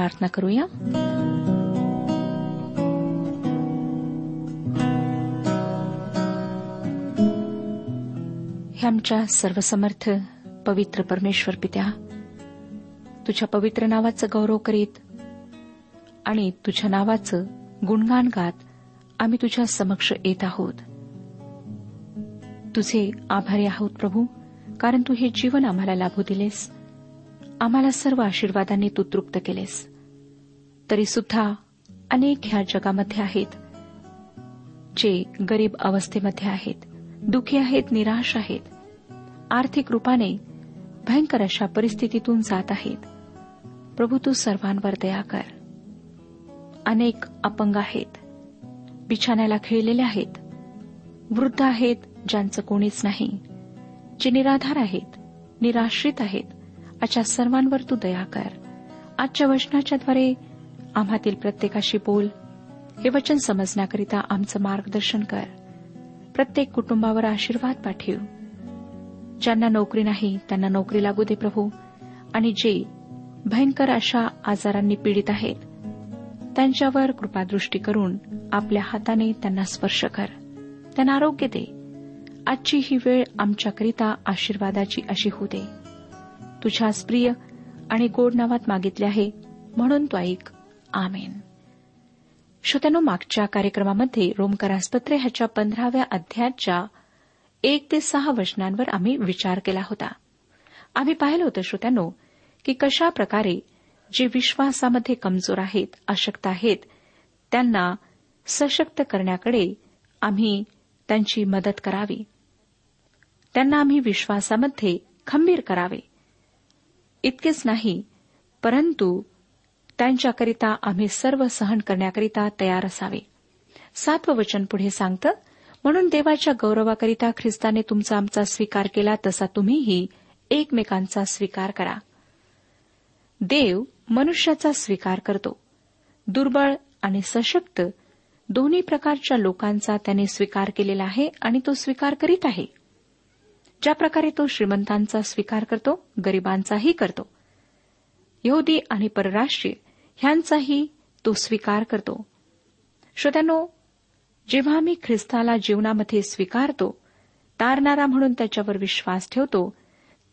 प्रार्थना करूया. हे आमच्या सर्वसमर्थ पवित्र परमेश्वर पित्या तुझ्या पवित्र नावाचं गौरव करीत आणि तुझ्या नावाचं गुणगान गात आम्ही तुझ्या समक्ष येत आहोत. तुझे आभारी आहोत प्रभू कारण तू हे जीवन आम्हाला लाभू दिलेस. आम्हाला सर्व आशीर्वादांनी तू तृप्त केलेस. तरी सुद्धा अनेक ह्या जगामध्ये आहेत जे गरीब अवस्थेमध्ये आहेत दुखी आहेत निराश आहेत आर्थिक रूपाने भयंकर अशा परिस्थितीतून जात आहेत. प्रभू तू सर्वांवर दया कर. अनेक अपंग आहेत बिछाण्याला खिळलेले आहेत वृद्ध आहेत ज्यांचं कोणीच नाही जे निराधार आहेत निराश्रित आहेत. अशा सर्वांवर तू दया कर. आजच्या वचनाच्याद्वारे आम्हातील प्रत्येकाशी बोल. हे वचन समजण्याकरिता आमचं मार्गदर्शन कर. प्रत्येक कुटुंबावर आशीर्वाद पाठव. ज्यांना नोकरी नाही त्यांना नोकरी लागू दे प्रभू. आणि जे भयंकर अशा आजारांनी पीडित आहेत त्यांच्यावर कृपादृष्टी करून आपल्या हाताने त्यांना स्पर्श कर. त्यांना आरोग्य दे. आजची ही वेळ आमच्याकरिता आशीर्वादाची अशी होऊ दे. तुझ्याच प्रिय आणि गोड नावात मागितले आहे म्हणून तो ऐक. आमेन. श्रोत्यानो मागच्या कार्यक्रमामध्ये रोमकरासपत्रे ह्याच्या पंधराव्या अध्यायाच्या एक ते सहा वचनांवर आम्ही विचार केला होता. आम्ही पाहिलं होतं श्रोत्यानो की कशा प्रकारे जे विश्वासामध्ये कमजोर आहेत अशक्त आहेत त्यांना सशक्त करण्याकडे आम्ही त्यांची मदत करावी. त्यांना आम्ही विश्वासामध्ये खंबीर करावे. इतकेच नाही परंतु त्यांच्याकरिता आम्ही सर्व सहन करण्याकरिता तयार असावे. सातवं वचन पुढे सांगतं म्हणून देवाच्या गौरवाकरिता ख्रिस्ताने तुमचा आमचा स्वीकार केला तसा तुम्हीही एकमेकांचा स्वीकार करा. देव मनुष्याचा स्वीकार करतो. दुर्बळ आणि सशक्त दोन्ही प्रकारच्या लोकांचा त्याने स्वीकार केलेला आहे आणि तो स्वीकार करीत आहे. ज्या प्रकारे तो श्रीमंतांचा स्वीकार करतो गरिबांचाही करतो. यहुदी आणि परराष्ट्रीय ह्यांचाही तो स्वीकार करतो. श्रोत्यानो जेव्हा आम्ही ख्रिस्ताला जीवनामध्ये स्वीकारतो तारणारा म्हणून त्याच्यावर विश्वास ठेवतो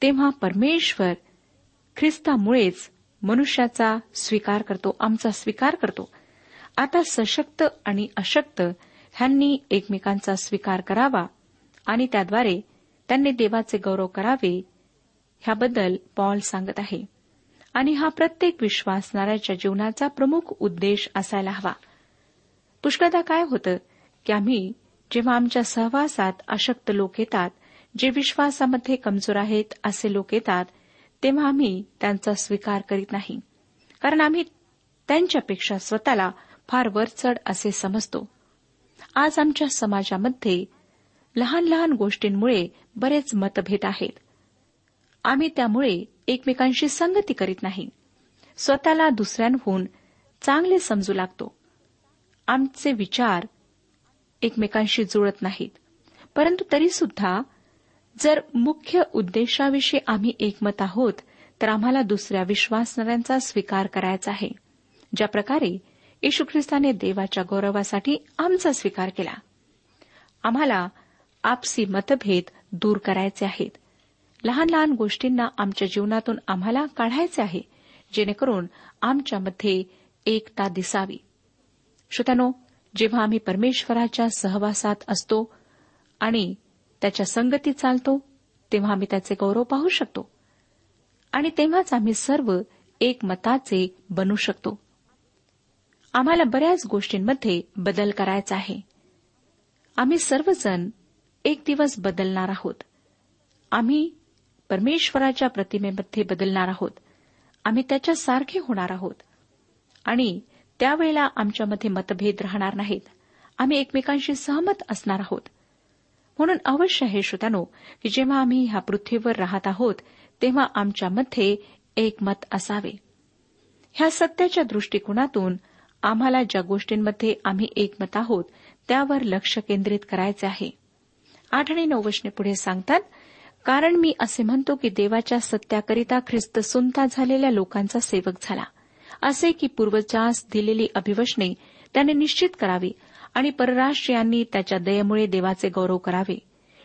तेव्हा परमेश्वर ख्रिस्तामुळेच मनुष्याचा स्वीकार करतो आमचा स्वीकार करतो. आता सशक्त आणि अशक्त ह्यांनी एकमेकांचा स्वीकार करावा आणि त्याद्वारे त्यांनी देवाचे गौरव करावे ह्याबद्दल पॉल सांगत आहे. आणि हा प्रत्येक विश्वासणाऱ्याच्या जीवनाचा प्रमुख उद्देश असायला हवा. पुष्कळदा काय होतं की आम्ही जेव्हा आमच्या सहवासात अशक्त लोक येतात जे विश्वासामध्ये कमजोर आहेत असे लोक येतात तेव्हा आम्ही त्यांचा स्वीकार करीत नाही. कारण आम्ही त्यांच्यापेक्षा स्वतःला फार वरचढ असे समजतो. आज आमच्या समाजामध्ये लहान लहान गोष्टींमुळे बरेच मतभेद आहेत. आम्ही त्यामुळे एकमेकांशी संगती करीत नाही. स्वतःला दुसऱ्यांहून चांगले समजू लागतो. आमचे विचार एकमेकांशी जुळत नाहीत. परंतु तरीसुद्धा जर मुख्य उद्देशाविषयी आम्ही एकमत आहोत तर आम्हाला दुसऱ्या विश्वासणाऱ्यांचा स्वीकार करायचा आहे. ज्या प्रकारे येशू ख्रिस्ताने देवाच्या गौरवासाठी आमचा स्वीकार केला. आम्हाला आपसी मतभेद दूर करायचे आहेत. लहान लहान गोष्टींना आमच्या जीवनातून आम्हाला काढायचे आहे जेणेकरून आमच्यामध्ये एकता दिसावी. श्रोत्यानो जेव्हा आम्ही परमेश्वराच्या सहवासात असतो आणि त्याच्या संगती चालतो तेव्हा आम्ही त्याचे गौरव पाहू शकतो. आणि तेव्हाच आम्ही सर्व एकमताचे बनू शकतो. आम्हाला बऱ्याच गोष्टींमध्ये बदल करायचा आहे. आम्ही सर्वजण एक दिवस बदलणार आहोत. आम्ही परमेश्वराच्या प्रतिमेमध्ये बदलणार आहोत. आम्ही त्याच्या सारखे होणार आहोत. आणि त्यावेळेला आमच्यामध्ये मतभेद राहणार नाहीत. आम्ही एकमेकांशी सहमत असणार आहोत. म्हणून अवश्य हे श्रोतानो की जेव्हा आम्ही ह्या पृथ्वीवर राहत आहोत तेव्हा आमच्यामध्ये एकमत असावे. ह्या सत्याच्या दृष्टिकोनातून आम्हाला ज्या गोष्टींमध्ये आम्ही एकमत आहोत त्यावर लक्ष केंद्रित करायचे आहे. आठ आणि नऊ वशने पुढे सांगतात कारण मी असे म्हणतो की देवाच्या सत्याकरिता ख्रिस्त सुनता झालेल्या लोकांचा सेवक झाला. असे की पूर्वजास दिलेली अभिवशने त्याने निश्चित करावी आणि परराष्ट्रीयांनी त्याच्या दयेमुळे देवाचे गौरव करावे.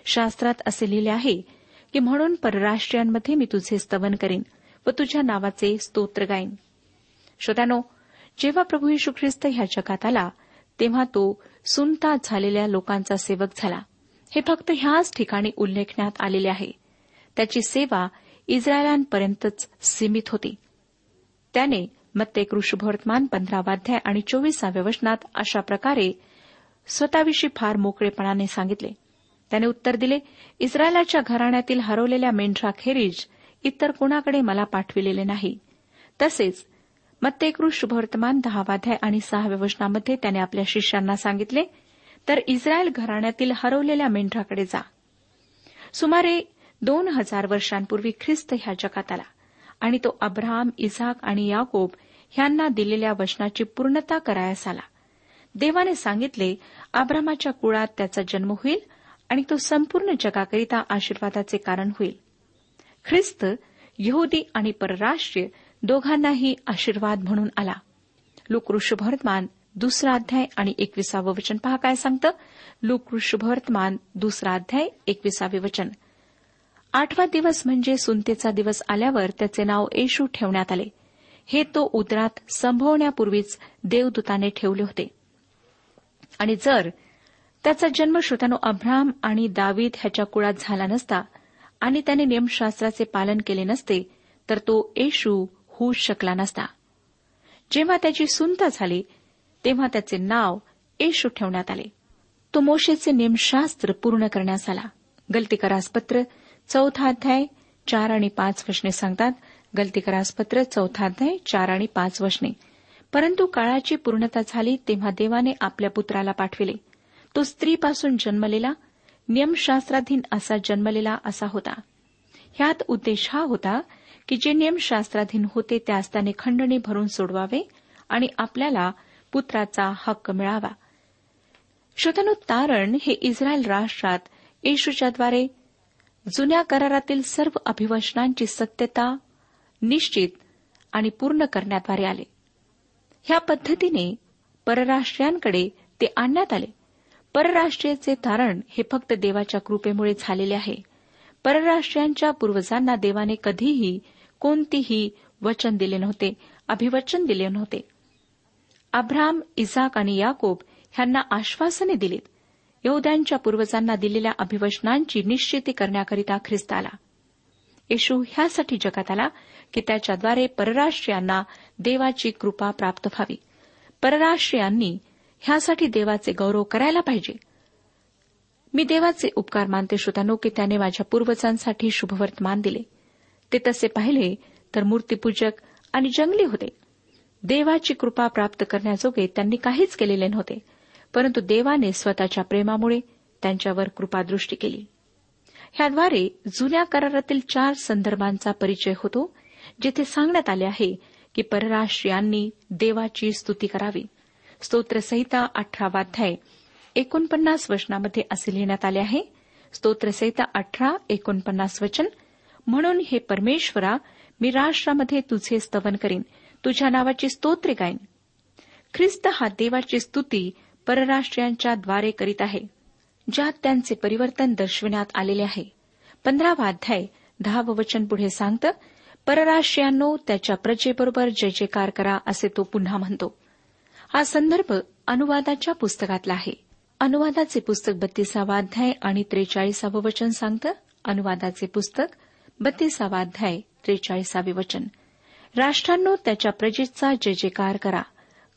शास्त्रात असे लिहिले आहे की म्हणून परराष्ट्रीयांमध्ये मी तुझे स्तवन करीन व तुझ्या नावाचे स्तोत्र गाईन. श्रोत्यानो जेव्हा प्रभू येशू ख्रिस्त ह्या जगात आला तेव्हा तो सुनता झालेल्या लोकांचा सेवक झाला. हे फक्त ह्याच ठिकाणी उल्लेखण्यात आलेले आहे. त्याची सेवा इस्रायलांपर्यंतच सीमित होती. त्याने मत्ते कृषभवर्तमान पंधरावाध्याय आणि चोवीसाव्या वचनात अशा प्रकारे स्वतःविषयी फार मोकळेपणाने सांगितले. त्याने उत्तर दिले इस्रायलाच्या घराण्यातील हरवलेल्या मेंढराखेरीज इतर कोणाकडे मला पाठविलेले नाही. तसेच मत्तेकृ शुभवर्तमान दहावाध्याय आणि सहाव्या वचनामध्ये त्याने आपल्या शिष्यांना सांगितले तर इस्रायल घराण्यातील हरवलेल्या मेंढराकडे जा. सुमारे दोन हजार वर्षांपूर्वी ख्रिस्त ह्या जगात आला आणि तो अब्राहम इझाक आणि याकोब ह्यांना दिलेल्या वचनाची पूर्णता करायास आला. देवाने सांगितले अब्रामाच्या कुळात त्याचा जन्म होईल आणि तो संपूर्ण जगाकरिता आशीर्वादाचे कारण होईल. ख्रिस्त यहुदी आणि परराष्ट्रीय दोघांनाही आशीर्वाद म्हणून आला. लोकऋषभवर्तमान दुसरा अध्याय आणि एकविसावं वचन. पहा काय सांगतं? लोकऋषभवर्तमान दुसरा अध्याय एकविसावे वचन. आठवा दिवस म्हणजे सुनतेचा दिवस आल्यावर त्याचे नाव येशू ठेवण्यात आले. हे तो उदरात संभवण्यापूर्वीच देवदूताने ठेवले होते. आणि जर त्याचा जन्म श्रोत्यानो अब्राम आणि दावीद ह्याच्या कुळात झाला नसता आणि त्याने नियमशास्त्राचे पालन केले नसते तर तो येशू होऊ शकला नसता. जेव्हा त्याची सुनता झाली तेव्हा त्याचे नाव येशू ठेवण्यात आले. तो मोशेचे नियमशास्त्र पूर्ण करण्यास आला. गलतीकरासपत्र चौथा अध्याय चार आणि पाच वचने सांगतात. गलतीकरासपत्र चौथा अध्याय चार आणि पाच वचने. परंतु काळाची पूर्णता झाली तेव्हा देवाने आपल्या पुत्राला पाठविले. तो स्त्रीपासून जन्मलेला नियमशास्त्राधीन असा जन्मलेला असा होता. ह्यात उद्देश हा होता की जे नियमशास्त्राधीन होते त्यास त्याने खंडणी भरून सोडवावे आणि आपल्याला पुत्राचा हक्क मिळावा. श्रोतनु तारण हे इस्रायल राष्ट्रात येशूच्याद्वारे जुन्या करारातील सर्व अभिवचनांची सत्यता निश्चित आणि पूर्ण करण्याद्वारे आले. ह्या पद्धतीने परराष्ट्रीयांकडे ते आणण्यात आले. परराष्ट्रीयचे तारण हे फक्त देवाच्या कृपेमुळे झालेले आहे. परराष्ट्रीयांच्या पूर्वजांना देवाने कधीही कोणतीही वचन दिले नव्हते अभिवचन दिले नव्हते. अब्राम इसाक आणि याकोब ह्यांना आश्वासने दिलीत. यहद्यांच्या पूर्वजांना दिलेल्या अभिवचनांची निश्चिती करण्याकरिता ख्रिस्त आला. येशू ह्यासाठी जगात आला की त्याच्याद्वारे परराष्ट्रीयांना देवाची कृपा प्राप्त व्हावी. परराष्ट्रीयांनी ह्यासाठी देवाचे गौरव करायला पाहिजे. मी देवाचे उपकार मानते श्रोतानो की त्याने माझ्या पूर्वजांसाठी शुभवर्तमान दिले. ते तसे पाहिले तर मूर्तीपूजक आणि जंगली होते. देवाची कृपा प्राप्त करण्याजोगे त्यांनी काहीच केलेले नव्हते परंतु देवाने स्वतःच्या प्रेमामुळे त्यांच्यावर कृपादृष्टी केली. ह्याद्वारे जुन्या करारातील चार संदर्भांचा परिचय होतो जिथे सांगण्यात आले आहे की परराष्ट्रीयांनी देवाची स्तुती करावी. स्तोत्रसहिता अठरावाध्याय एकोणपन्नास वचनामध्ये असे लिहिण्यात आले आहे स्तोत्रसहिता अठरा एकोणपन्नास वचन म्हणून हे परमेश्वरा मी राष्ट्रामध्ये तुझे स्तवन करीन. तुझ्या नावाची स्तोत्रे गाईन. ख्रिस्त हा देवाची स्तुती परराष्ट्रीयांच्या द्वारे करीत आहे ज्यात त्यांचे परिवर्तन दर्शविण्यात आलेले आहे. पंधरावा अध्याय दहावं वचन पुढे सांगतं परराष्ट्रीयांनो त्याच्या प्रजेबरोबर जय जयकार करा असे तो पुन्हा म्हणतो. हा संदर्भ अनुवादाच्या पुस्तकातला आहे. अनुवादाचे पुस्तक बत्तीसावा अध्याय आणि त्रेचाळीसावं वचन सांगतं अनुवादाचे पुस्तक बत्तीसावा अध्याय त्रेचाळीसावे वचन. राष्ट्रांनो त्याच्या प्रजेचा जय जयकार करा.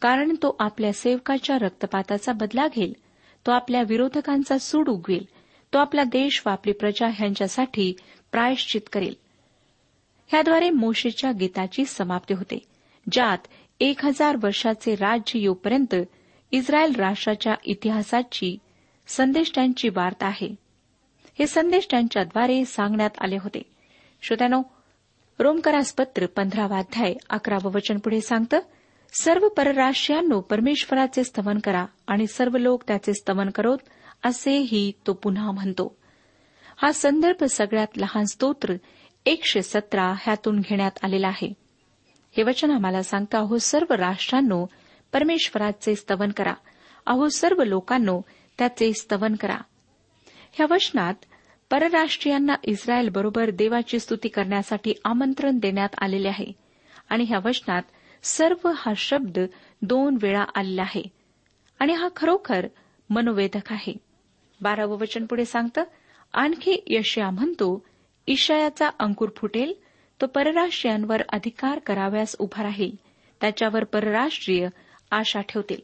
कारण तो आपल्या सेवकाच्या रक्तपाताचा बदला घेईल. तो आपल्या विरोधकांचा सूड उगवेल. तो आपला देश व आपली प्रजा ह्यांच्यासाठी प्रायश्चित करेल. ह्याद्वारे मोशेच्या गीताची समाप्ती होते ज्यात एक हजार वर्षाचे राज्य येऊपर्यंत इस्रायल राष्ट्राच्या इतिहासाची संदेश त्यांची वार्ता आहे. हे संदेश त्यांच्याद्वारे सांगण्यात आले होते. श्रोत्यानो रोमकरासपत्र पंधरावा अध्याय अकरावं वचन पुढे सांगतं सर्व परराष्ट्रीयांनो परमेश्वराचे स्तवन करा आणि सर्व लोक त्याचे स्तवन करोत असेही तो पुन्हा म्हणतो. हा संदर्भ सगळ्यात लहान स्तोत्र एकशे सतरा ह्यातून घेण्यात आलेला आहे. हे वचन आम्हाला सांगतं अहो सर्व राष्ट्रांनो परमेश्वराचे स्तवन करा. अहो सर्व लोकांनो त्याचे स्तवन करा. ह्या वचनात परराष्ट्रीयांना इस्रायल बरोबर देवाची स्तुती करण्यासाठी आमंत्रण देण्यात आलेले आहे. आणि ह्या वचनात सर्व हा शब्द दोन वेळा आलेला आहे. आणि हा खरोखर मनोवेधक आहे. बारावं वचन पुढे सांगतं आणखी यशया म्हणतो ईशायाचा अंकुर फुटेल तो परराष्ट्रीयांवर अधिकार कराव्यास उभा राहील त्याच्यावर परराष्ट्रीय आशा ठेवतील.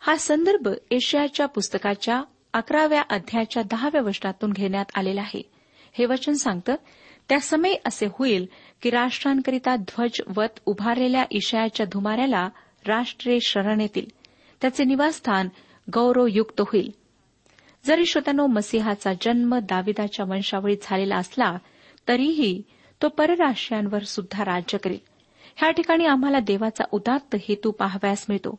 हा संदर्भ एशियाच्या पुस्तकाच्या अकराव्या अध्यायाच्या दहाव्या वचनातून घेण्यात आलेलं आहे. हे वचन सांगतं त्या समय असे होईल की राष्ट्रांकरिता ध्वजवत उभारलेल्या ईशायाच्या धुमाऱ्याला राष्ट्रे शरण येतील. त्याचे निवासस्थान गौरवयुक्त होईल. जरी श्रोत्यानो मसिहाचा जन्म दाविदाच्या वंशावळीत झालेला असला तरीही तो परराष्ट्रीयांवर सुद्धा राज्य करेल. ह्या ठिकाणी आम्हाला देवाचा उदात्त हेतू पाहाव्यास मिळतो.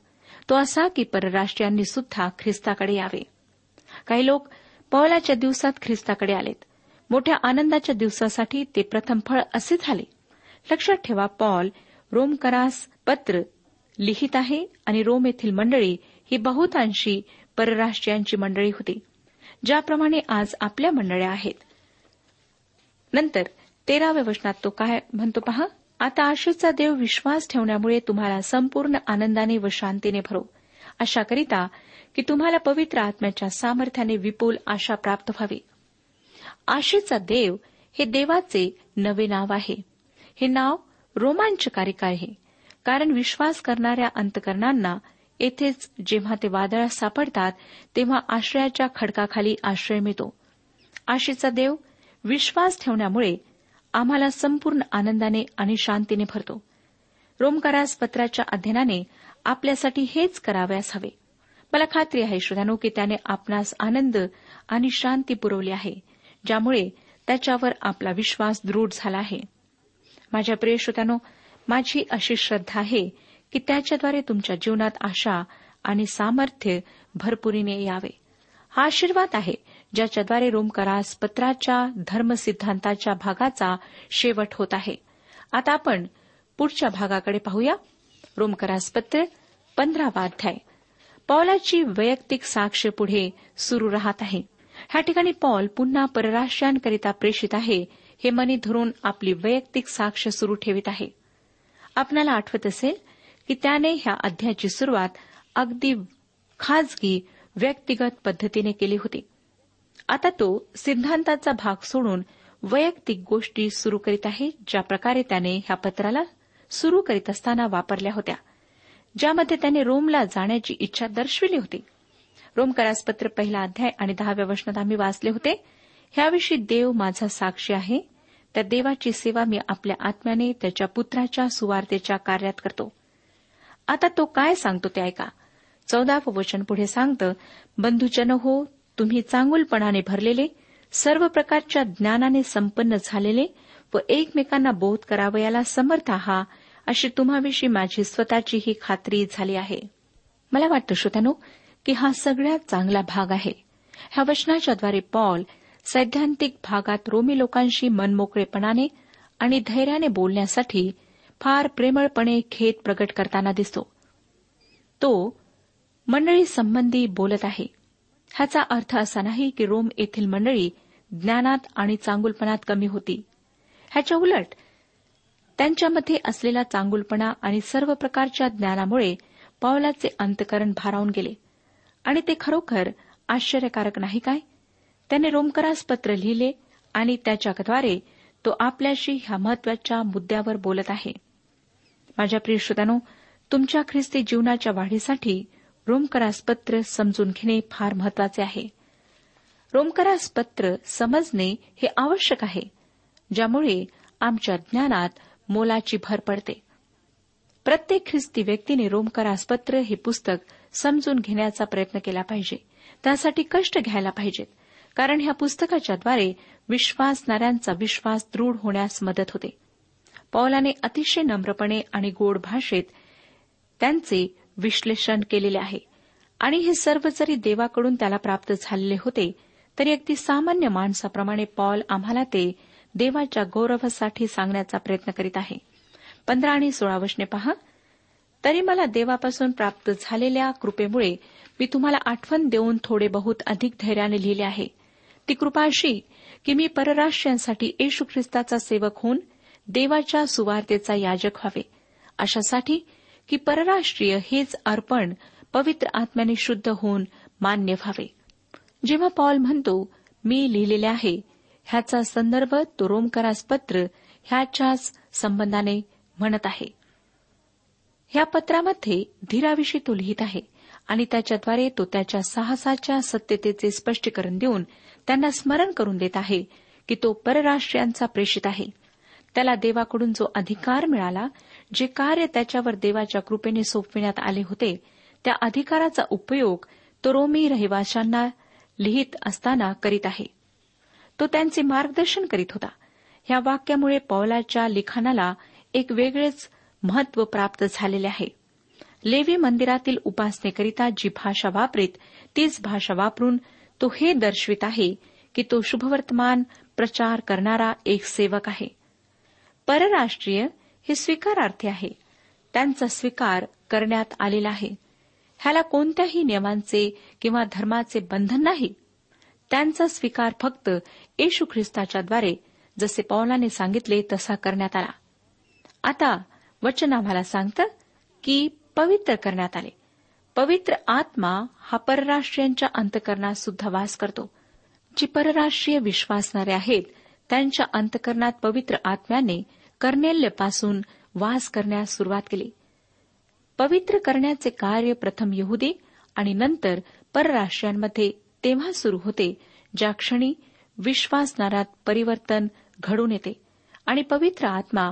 तो असा की परराष्ट्रीयांनी सुद्धा ख्रिस्ताकडे यावे. काही लोक पवलाच्या दिवसात ख्रिस्ताकडे आलेत. मोठ्या आनंदाच्या दिवसासाठी ते प्रथम फळ असे झाले. लक्षात ठेवा पॉल रोमकरास पत्र लिहित आहे आणि रोम येथील मंडळी ही बहुतांशी परराष्ट्रीयांची मंडळी होती ज्याप्रमाणे आज आपल्या मंडळ्या आहेत. नंतर तेराव्या वचनात तो काय म्हणतो पहा? आता आशेचा देव विश्वास ठेवण्यामुळे तुम्हाला संपूर्ण आनंदाने व शांतीने भरो. अशाकरिता की तुम्हाला पवित्र आत्म्याच्या सामर्थ्याने विपुल आशा प्राप्त व्हावी. आशेचा देव हे देवाचे नवे नाव आहे. हे नाव रोमांचकारिक आहे? कारण विश्वास करणाऱ्या अंतकरणांना येथेच जेव्हा ते वादळात सापडतात तेव्हा आश्रयाच्या खडकाखाली आश्रय मिळतो. आशेचा देव विश्वास ठेवण्यामुळे आम्हाला संपूर्ण आनंदाने आणि शांतीने भरतो. रोमकारास पत्राच्या अध्ययनाने आपल्यासाठी हेच करावयास हवे. मला खात्री आहे श्रोत्यानो की त्याने आपणास आनंद आणि शांती पुरवली आहे ज्यामुळे त्याच्यावर आपला विश्वास दृढ झाला आहे. माझ्या प्रिय श्रोत्यानो माझी अशी श्रद्धा आहे की त्याच्याद्वारे तुमच्या जीवनात आशा आणि सामर्थ्य भरपुरीने यावे. हा आशीर्वाद आहे ज्याच्याद्वारे रोमकरास पत्राच्या धर्मसिद्धांताच्या भागाचा शेवट होत आहे. आता आपण पुढच्या भागाकडे पाहूया. रोमकरासपत्र पंधरावा अध्याय. पॉलाची वैयक्तिक साक्ष पुढे सुरू राहत आहे. ह्या ठिकाणी पॉल पुन्हा परराष्ट्रांकरिता प्रेषित आहे हे मनी धरून आपली वैयक्तिक साक्ष सुरू ठेवित आहे. आपणाला आठवत असेल की त्याने ह्या अध्यायाची सुरुवात अगदी खाजगी व्यक्तिगत पद्धतीने केली होती. आता तो सिद्धांताचा भाग सोडून वैयक्तिक गोष्टी सुरू करीत आहे ज्या प्रकारे त्याने ह्या पत्राला सुरू करीत असताना वापरल्या होत्या ज्यामध्ये त्याने रोमला जाण्याची इच्छा दर्शविली होती. रोमकरासपत्र पहिला अध्याय आणि दहाव्या वचनात आम्ही वाचले होते ह्याविषयी देव माझा साक्षी आहे. त्या देवाची सेवा मी आपल्या आत्म्याने त्याच्या पुत्राच्या सुवार्तेच्या कार्यात करतो. आता तो काय सांगतो ते ऐका. चौदावं वचन पुढे सांगतं बंधुजन हो तुम्ही चांगुलपणाने भरलेले सर्व प्रकारच्या ज्ञानाने संपन्न झालेले व एकमेकांना बोध करावयाला समर्थ आहात अशी तुम्हाविषयी माझी स्वतःची ही खात्री झाली आहे. मला वाटतं श्रोत्यानो की हा सगळ्यात चांगला भाग आहे. ह्या वचनाच्याद्वारे पॉल सैद्धांतिक भागात रोमी लोकांशी मनमोकळेपणाने आणि धैर्याने बोलण्यासाठी फार प्रेमळपणे खेद प्रकट करताना दिसतो. तो मंडळी संबंधी बोलत आहे. ह्याचा अर्थ असा नाही की रोम येथील मंडळी ज्ञानात आणि चांगुलपणात कमी होती. ह्याच्या उलट त्यांच्यामध्ये असलेला चांगुलपणा आणि सर्व प्रकारच्या ज्ञानामुळे पावलाचे अंतकरण भारावून गेले. आणि ते खरोखर आश्चर्यकारक नाही काय? त्याने रोमकरास पत्र लिहिले आणि त्याच्याद्वारे तो आपल्याशी ह्या महत्त्वाच्या मुद्द्यावर बोलत आहे. माझ्या प्रिय श्रोत्यानो तुमच्या ख्रिस्ती जीवनाच्या वाढीसाठी रोमकरास पत्र समजून घेणे फार महत्त्वाचे आहे. रोमकरास पत्र समजणे हे आवश्यक आहे. ज्यामुळे आमच्या ज्ञानात मोलाची भर पडते. प्रत्येक ख्रिस्ती व्यक्तीने रोमकरासपत्र हे पुस्तक समजून घेण्याचा प्रयत्न केला पाहिजे. त्यासाठी कष्ट घ्यायला पाहिजेत कारण ह्या पुस्तकाच्याद्वारे विश्वासणाऱ्यांचा विश्वास दृढ होण्यास मदत होते. पौलाने अतिशय नम्रपणे आणि गोड भाषेत त्यांचे विश्लेषण केलेले आहे. आणि हे सर्व जरी देवाकडून त्याला प्राप्त झालेले होते तरी अगदी सामान्य माणसाप्रमाणे पॉल आम्हाला ते देवाच्या गौरवासाठी सांगण्याचा प्रयत्न करीत आहे. पंधरा आणि सोळा वशने पहा. तरी मला देवापासून प्राप्त झालेल्या कृपेमुळे मी तुम्हाला आठवण देऊन थोडे बहुत अधिक धैर्याने लिहिले आहे. ती कृपा अशी की मी परराष्ट्रीयांसाठी येशू ख्रिस्ताचा सेवक होऊन देवाच्या सुवार्तेचा याजक व्हावे. अशासाठी की परराष्ट्रीय हेच अर्पण पवित्र आत्म्याने शुद्ध होऊन मान्य व्हावे. जेव्हा पॉल म्हणतो मी लिहिलेले आहे ह्याचा संदर्भ तो रोमकरास पत्र ह्याच्याच संबंधाने म्हणत आहे. ह्या पत्रामध्ये धीराविषयी तो लिहित आहे आणि त्याच्याद्वारे तो त्याच्या साहसाच्या सत्यतेचे स्पष्टीकरण देऊन त्यांना स्मरण करून देत आहे की तो परराष्ट्रीयांचा प्रेषित आहे. त्याला देवाकडून जो अधिकार मिळाला जे कार्य त्याच्यावर देवाच्या कृपेने सोपविण्यात आले होते त्या अधिकाराचा उपयोग तो रोमी रहिवाशांना लिहित असताना करीत आहे. तो त्यांचे मार्गदर्शन करीत होता. ह्या वाक्यामुळे पौलाच्या लिखाणाला एक वेगळेच महत्त्व प्राप्त झालेले आहे. लेवी मंदिरातील उपासनेकरिता जी भाषा वापरीत तीच भाषा वापरून तो हे दर्शवित आहे की तो शुभवर्तमान प्रचार करणारा एक सेवक आहे. परराष्ट्रीय हे स्वीकारार्थी आहे. त्यांचा स्वीकार करण्यात आलेला आहे. ह्याला कोणत्याही नियमांचे किंवा धर्माचे बंधन नाही. त्यांचा स्वीकार फक्त येशू ख्रिस्ताच्याद्वारे जसे पौलाने सांगितले तसा करण्यात आला. आता वचन आम्हाला सांगतं की पवित्र करण्यात आले. पवित्र आत्मा हा परराष्ट्रीयांच्या अंतकरणात सुद्धा वास करतो. जी परराष्ट्रीय विश्वासणारे आहेत त्यांच्या अंतकरणात पवित्र आत्म्याने कर्नेल्यपासून वास करण्यास सुरुवात केली. पवित्र करण्याचे कार्य प्रथम यहुदी आणि नंतर परराष्ट्रीयांमध्ये तेव्हा सुरू होते ज्या क्षणी विश्वासनारात परिवर्तन घडून येते आणि पवित्र आत्मा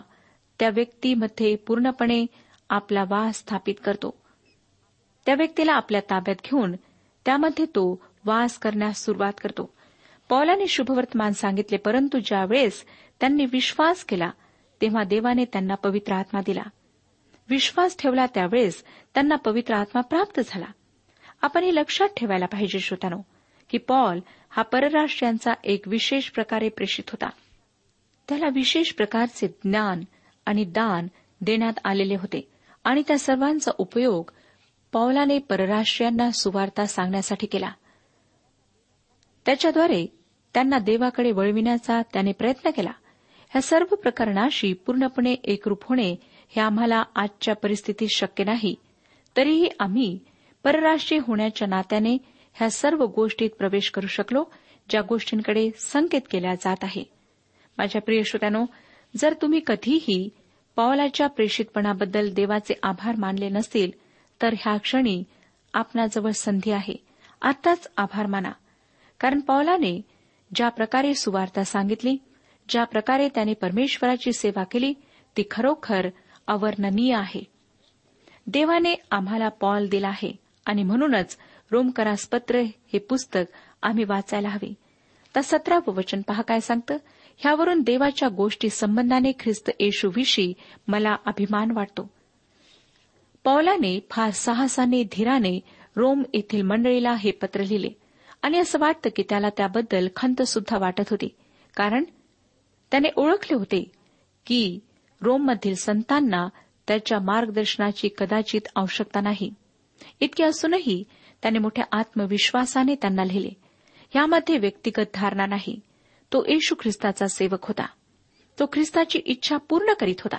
त्या व्यक्तीमध्ये पूर्णपणे आपला वास स्थापित करतो. त्या व्यक्तीला आपल्या ताब्यात घेऊन त्यामध्ये तो वास करण्यास सुरुवात करतो. पौलाने शुभवर्तमान सांगितले परंतु ज्यावेळेस त्यांनी विश्वास केला तेव्हा देवाने त्यांना पवित्र आत्मा दिला. विश्वास ठेवला त्यावेळेस त्यांना पवित्र आत्मा प्राप्त झाला. आपण हे लक्षात ठेवायला पाहिजे श्रोतानो. की पॉल हा परराष्ट्रांचा एक विशेष प्रकारे प्रेषित होता. त्याला विशेष प्रकारचे ज्ञान आणि दान देण्यात आलेले होते आणि त्या सर्वांचा उपयोग पौलाने परराष्ट्रीयांना सुवार्ता सांगण्यासाठी केला. त्याच्याद्वारे त्यांना देवाकडे वळविण्याचा त्याने प्रयत्न केला. ह्या सर्व प्रकरणाशी पूर्णपणे एकरूप होणे हे आम्हाला आजच्या परिस्थितीत शक्य नाही. तरीही आम्ही परराष्ट्रीय होण्याच्या नात्याने ह्या सर्व गोष्टीत प्रवेश करू शकलो ज्या गोष्टींकडे संकेत केल्या जात आहे. माझ्या प्रिय श्रोत्यानो जर तुम्ही कधीही पावलाच्या प्रेषितपणाबद्दल देवाचे आभार मानले नसतील तर ह्या क्षणी आपणाजवळ संधी आहे. आताच आभार माना. कारण पावलाने ज्या प्रकारे सुवार्ता सांगितली ज्या प्रकारे त्याने परमेश्वराची सेवा केली ती खरोखर अवर्णनीय आहे. देवाने आम्हाला पॉल दिला आहे आणि म्हणूनच रोमकरासपत्र हे पुस्तक आम्ही वाचायला हवे. तर सतरावं वचन पहा काय सांगतं? ह्यावरून देवाच्या गोष्टी संबंधाने ख्रिस्त येशूविषयी मला अभिमान वाटतो. पौलाने फार साहसाने धीराने रोम येथील मंडळीला हे पत्र लिहिले. आणि असं वाटतं की त्याला त्याबद्दल खंत सुद्धा वाटत होती. कारण त्याने ओळखले होते की रोममधील संतांना त्याच्या मार्गदर्शनाची कदाचित आवश्यकता नाही. इतके असूनही त्याने मोठ्या आत्मविश्वासाने त्यांना लिहिले. यामध्ये व्यक्तिगत धारणा नाही. तो येशू ख्रिस्ताचा सेवक होता. तो ख्रिस्ताची इच्छा पूर्ण करीत होता.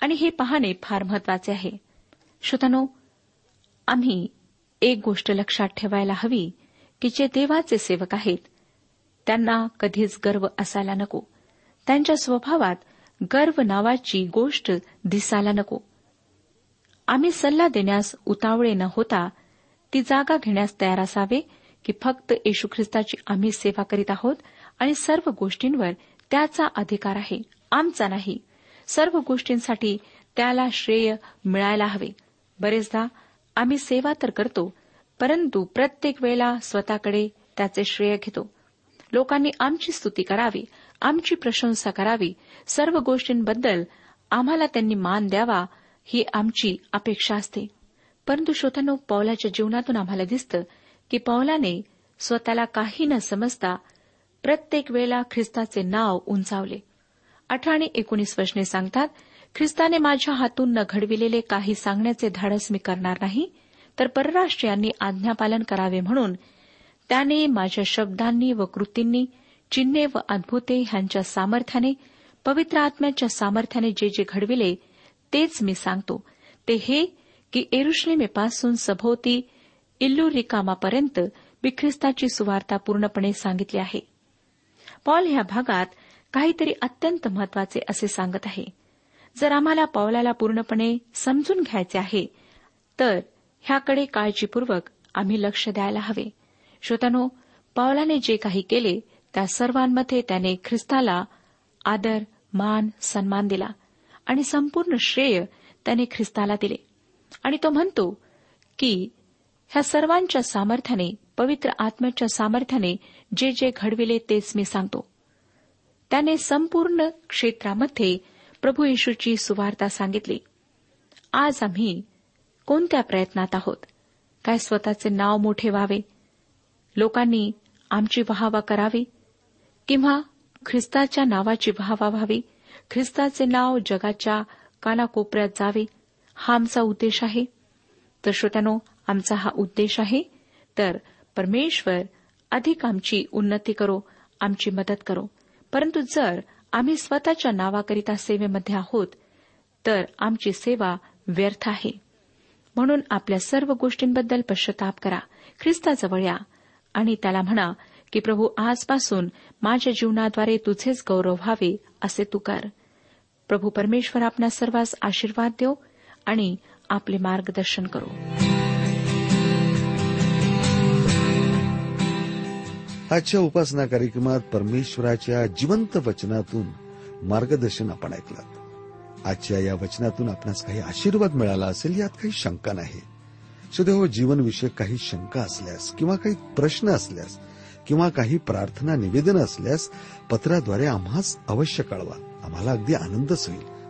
आणि हे पाहणे फार महत्त्वाचे आहे. श्रोतनो आम्ही एक गोष्ट लक्षात ठेवायला हवी की जे देवाचे सेवक आहेत त्यांना कधीच गर्व असायला नको. त्यांच्या स्वभावात गर्व नावाची गोष्ट दिसायला नको. आम्ही सल्ला देण्यास उतावळे न होता ती जागा घेण्यास तयार असावे की फक्त येशू ख्रिस्ताची आम्ही सेवा करीत आहोत आणि सर्व गोष्टींवर त्याचा अधिकार आहे आमचा नाही. सर्व गोष्टींसाठी त्याला श्रेय मिळायला हवे. बरेचदा आम्ही सेवा तर करतो परंतु प्रत्येक वेळेला स्वतःकडे त्याचे श्रेय घेतो. लोकांनी आमची स्तुती करावी आमची प्रशंसा करावी. सर्व गोष्टींबद्दल आम्हाला त्यांनी मान द्यावा ही आमची अपेक्षा असते. परंतु श्रोतांनो पौलाच्या जीवनातून आम्हाला दिसतं की पौलाने स्वतःला काही न समजता प्रत्येक वेळेला ख्रिस्ताचे नाव उंचावले. अठरा आणि एकोणीस वचने सांगतात ख्रिस्ताने माझ्या हातून न घडविलेले काही सांगण्याचे धाडस मी करणार नाही तर परराष्ट्रीयांनी आज्ञापालन करावे म्हणून त्याने माझ्या शब्दांनी व कृतींनी चिन्हे व अद्भुते ह्यांच्या सामर्थ्याने पवित्र आत्म्याच्या सामर्थ्याने जे जे घडविले तेच मी सांगतो. ते हे की एरुश्लेमेपासून सभोवती इल्लू रिकामापर्यंत मी ख्रिस्ताची सुवार्ता पूर्णपणे सांगितली आहे. पॉल ह्या भागात काहीतरी अत्यंत महत्त्वाचे असे सांगत आहे. जर आम्हाला पौलाला पूर्णपणे समजून घ्यायचे आहे तर ह्याकडे काळजीपूर्वक आम्ही लक्ष द्यायला हवे. श्रोतानो पौलाने जे काही केले त्या सर्वांमध्ये त्याने ख्रिस्ताला आदर मान सन्मान दिला आणि संपूर्ण श्रेय त्याने ख्रिस्ताला दिले. आणि तो म्हणतो की ह्या सर्वांच्या सामर्थ्याने पवित्र आत्म्याच्या सामर्थ्याने जे जे घडविले तेच मी सांगतो. त्याने संपूर्ण क्षेत्रामध्ये प्रभू येशूची सुवार्ता सांगितली. आज आम्ही कोणत्या प्रयत्नात आहोत? काय स्वतःचे नाव मोठे व्हावे? लोकांनी आमची वाहवा करावी? किंवा ख्रिस्ताच्या नावाची वाहवा व्हावी? ख्रिस्ताचे नाव जगाच्या कानाकोपऱ्यात जावे? हा आमचा उद्देश आहे. तर श्रोत्यानो आमचा हा उद्देश आहे. तर परमेश्वर अधिक आमची उन्नती करो आमची मदत करो. परंतु जर आम्ही स्वतःच्या नावाकरिता सेवेमध्ये आहोत तर आमची सेवा व्यर्थ आहे. म्हणून आपल्या सर्व गोष्टींबद्दल पश्चाताप करा. ख्रिस्ताजवळ या आणि त्याला म्हणा की प्रभू आजपासून माझ्या जीवनाद्वारे तुझेच गौरव व्हावे असे तू कर. प्रभू परमेश्वर आपल्या सर्वांस आशीर्वाद देव आणि आपले मार्गदर्शन करो. आजच्या उपासना कार्यक्रमात परमेश्वराच्या जिवंत वचनातून मार्गदर्शन आपण ऐकलं. आजच्या या वचनातून आपणास काही आशीर्वाद मिळाला असेल यात काही शंका नाही. सुदैव जीवनविषयक काही शंका असल्यास किंवा काही प्रश्न असल्यास किंवा काही प्रार्थना निवेदन असल्यास पत्राद्वारे आम्हाच अवश्य कळवा. आम्हाला अगदी आनंदच होईल.